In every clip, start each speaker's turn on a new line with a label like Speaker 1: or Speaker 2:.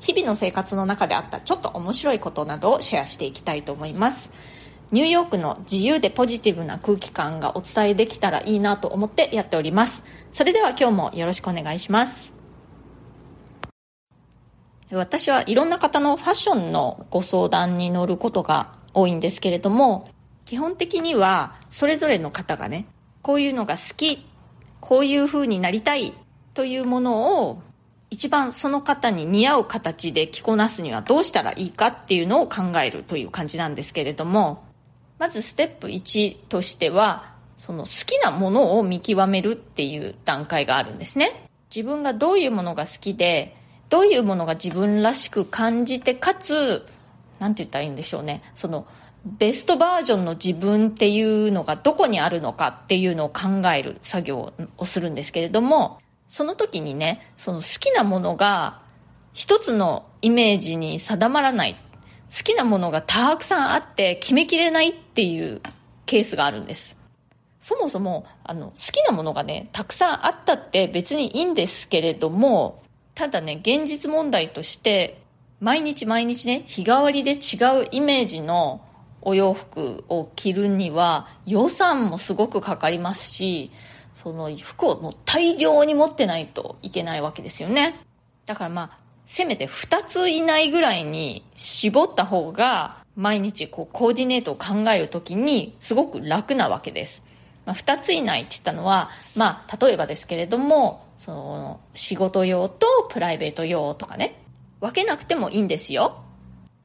Speaker 1: 日々の生活の中であったちょっと面白いことなどをシェアしていきたいと思います。ニューヨークの自由でポジティブな空気感がお伝えできたらいいなと思ってやっております。それでは今日もよろしくお願いします。私はいろんな方のファッションのご相談に乗ることが多いんですけれども基本的にはそれぞれの方がねこういうのが好きこういう風になりたいというものを一番その方に似合う形で着こなすにはどうしたらいいかっていうのを考えるという感じなんですけれどもまずステップ1としてはその好きなものを見極めるっていう段階があるんですね。自分がどういうものが好きでどういうものが自分らしく感じてかつ何て言ったらいいんでしょうね。そのベストバージョンの自分っていうのがどこにあるのかっていうのを考える作業をするんですけれどもその時にね、その好きなものが一つのイメージに定まらない。好きなものがたくさんあって決めきれないっていうケースがあるんです。そもそも、あの、好きなものがね、たくさんあったって別にいいんですけれども、ただね、現実問題として、毎日毎日ね、日替わりで違うイメージのお洋服を着るには予算もすごくかかりますし、その服をもう大量に持ってないといけないわけですよね。だからまあ、せめて2つ以内ぐらいに絞った方が、毎日こうコーディネートを考えるときにすごく楽なわけです。まあ、2つ以内って言ったのは、まあ、例えばですけれども、その、仕事用とプライベート用とかね、分けなくてもいいんですよ。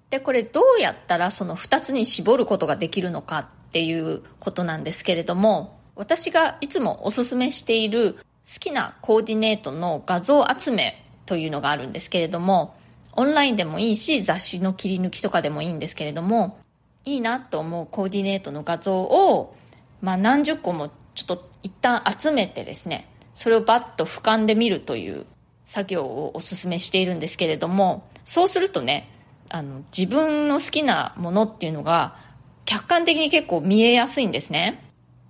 Speaker 1: で、これどうやったらその2つに絞ることができるのかっていうことなんですけれども、私がいつもおすすめしている好きなコーディネートの画像集めというのがあるんですけれども、オンラインでもいいし雑誌の切り抜きとかでもいいんですけれども、いいなと思うコーディネートの画像を、まあ何十個もちょっと一旦集めてですね、それをバッと俯瞰で見るという作業をおすすめしているんですけれども、そうするとね、あの、自分の好きなものっていうのが客観的に結構見えやすいんですね。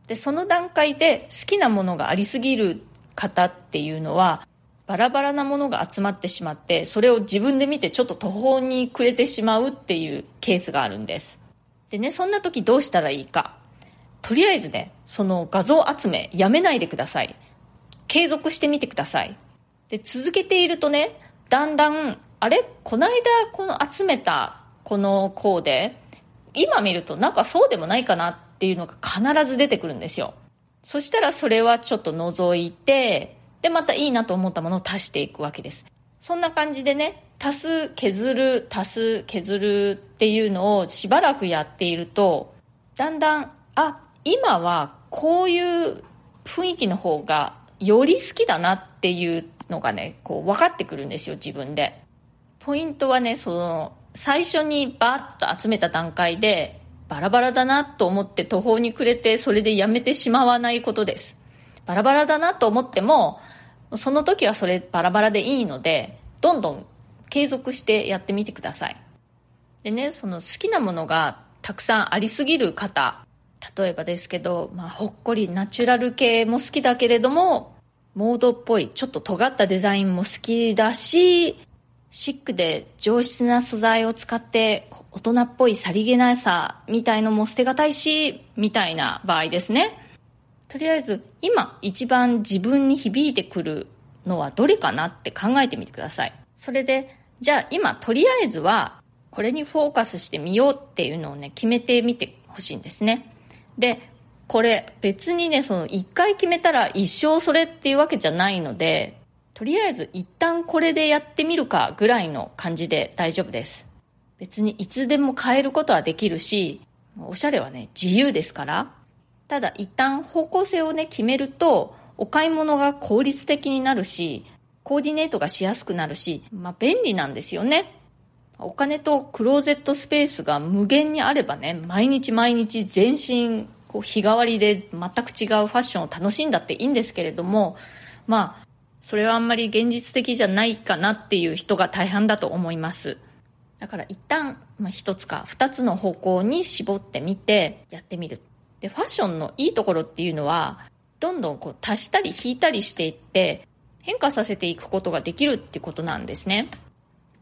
Speaker 1: でその段階で好きなものがありすぎる方っていうのはバラバラなものが集まってしまってそれを自分で見てちょっと途方に暮れてしまうっていうケースがあるんです。でねそんな時どうしたらいいか。とりあえずねその画像集めやめないでください。継続してみてください。で続けているとねだんだんあれ？この間この集めたこのコーデ今見るとなんかそうでもないかなっていうのが必ず出てくるんですよ。そしたらそれはちょっと除いて、で、またいいなと思ったものを足していくわけです。そんな感じでね、足す、削る、足す、削るっていうのをしばらくやっていると、だんだん、あ、今はこういう雰囲気の方がより好きだなっていうのがね、こう分かってくるんですよ、自分で。ポイントはね、その、最初にバッと集めた段階で、バラバラだなと思って途方に暮れてそれでやめてしまわないことです。バラバラだなと思っても、その時はそれバラバラでいいので、どんどん継続してやってみてください。でね、その好きなものがたくさんありすぎる方、例えばですけど、まあ、ほっこりナチュラル系も好きだけれども、モードっぽい、ちょっと尖ったデザインも好きだし、シックで上質な素材を使って大人っぽいさりげなさみたいのも捨てがたいし、みたいな場合ですね。とりあえず今一番自分に響いてくるのはどれかなって考えてみてください。それで、じゃあ今とりあえずはこれにフォーカスしてみようっていうのをね、決めてみてほしいんですね。で、これ別にね、その一回決めたら一生それっていうわけじゃないので、とりあえず一旦これでやってみるかぐらいの感じで大丈夫です。別にいつでも変えることはできるし、おしゃれはね、自由ですから。ただ一旦方向性をね、決めると、お買い物が効率的になるし、コーディネートがしやすくなるし、まあ便利なんですよね。お金とクローゼットスペースが無限にあればね毎日毎日全身こう日替わりで全く違うファッションを楽しんだっていいんですけれどもまあそれはあんまり現実的じゃないかなっていう人が大半だと思います。だから一旦、まあ、一つか二つの方向に絞ってみてやってみる。でファッションのいいところっていうのはどんどんこう足したり引いたりしていって変化させていくことができるってことなんですね。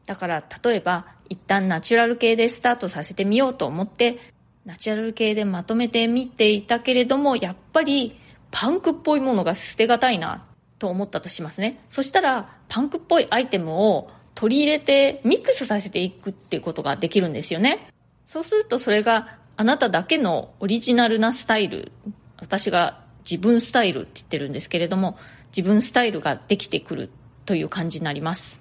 Speaker 1: だから例えば一旦ナチュラル系でスタートさせてみようと思ってナチュラル系でまとめてみていたけれどもやっぱりパンクっぽいものが捨てがたいな。と思ったとしますね。そしたらパンクっぽいアイテムを取り入れてミックスさせていくっていうことができるんですよね。そうするとそれがあなただけのオリジナルなスタイル私が自分スタイルって言ってるんですけれども自分スタイルができてくるという感じになります。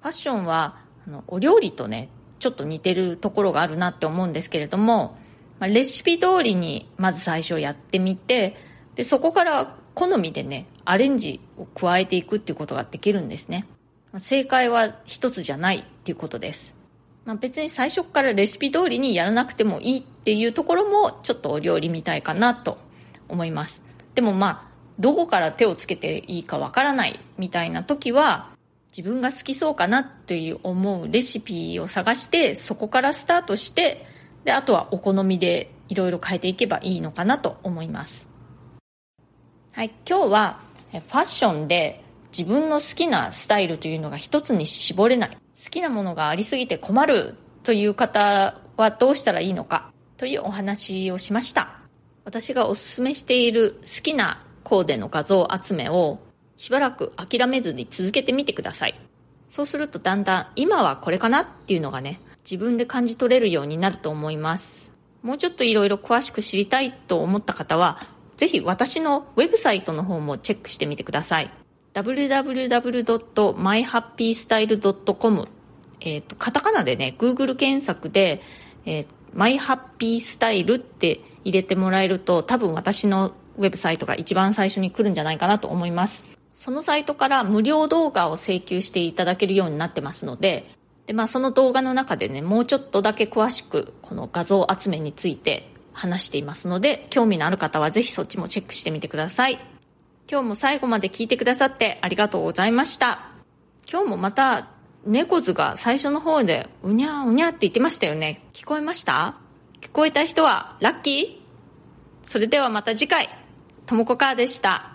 Speaker 1: ファッションはあのお料理とねちょっと似てるところがあるなって思うんですけれども、まあ、レシピ通りにまず最初やってみてでそこから好みでねアレンジを加えていくっていうことができるんですね。正解は一つじゃないっていうことです、まあ、別に最初からレシピ通りにやらなくてもいいっていうところもちょっとお料理みたいかなと思います。でもまあどこから手をつけていいかわからないみたいな時は自分が好きそうかなという思うレシピを探してそこからスタートしてであとはお好みでいろいろ変えていけばいいのかなと思います。はい今日はファッションで自分の好きなスタイルというのが一つに絞れない。好きなものがありすぎて困るという方はどうしたらいいのか。というお話をしました。私がおすすめしている好きなコーデの画像集めをしばらく諦めずに続けてみてください。そうするとだんだん今はこれかなっていうのがね自分で感じ取れるようになると思います。もうちょっといろいろ詳しく知りたいと思った方はぜひ私のウェブサイトの方もチェックしてみてください。www.myhappystyle.com えっ、と、カタカナでね、Google 検索で、えー、myhappystyle って入れてもらえると多分私のウェブサイトが一番最初に来るんじゃないかなと思います。そのサイトから無料動画を請求していただけるようになってますので、で、まあその動画の中でね、もうちょっとだけ詳しくこの画像集めについて話していますので、興味のある方はぜひそっちもチェックしてみてください。今日も最後まで聞いてくださってありがとうございました。今日もまた猫図が最初の方でうにゃうにゃって言ってましたよね。聞こえました？聞こえた人はラッキー？それではまた次回、ともこかーでした。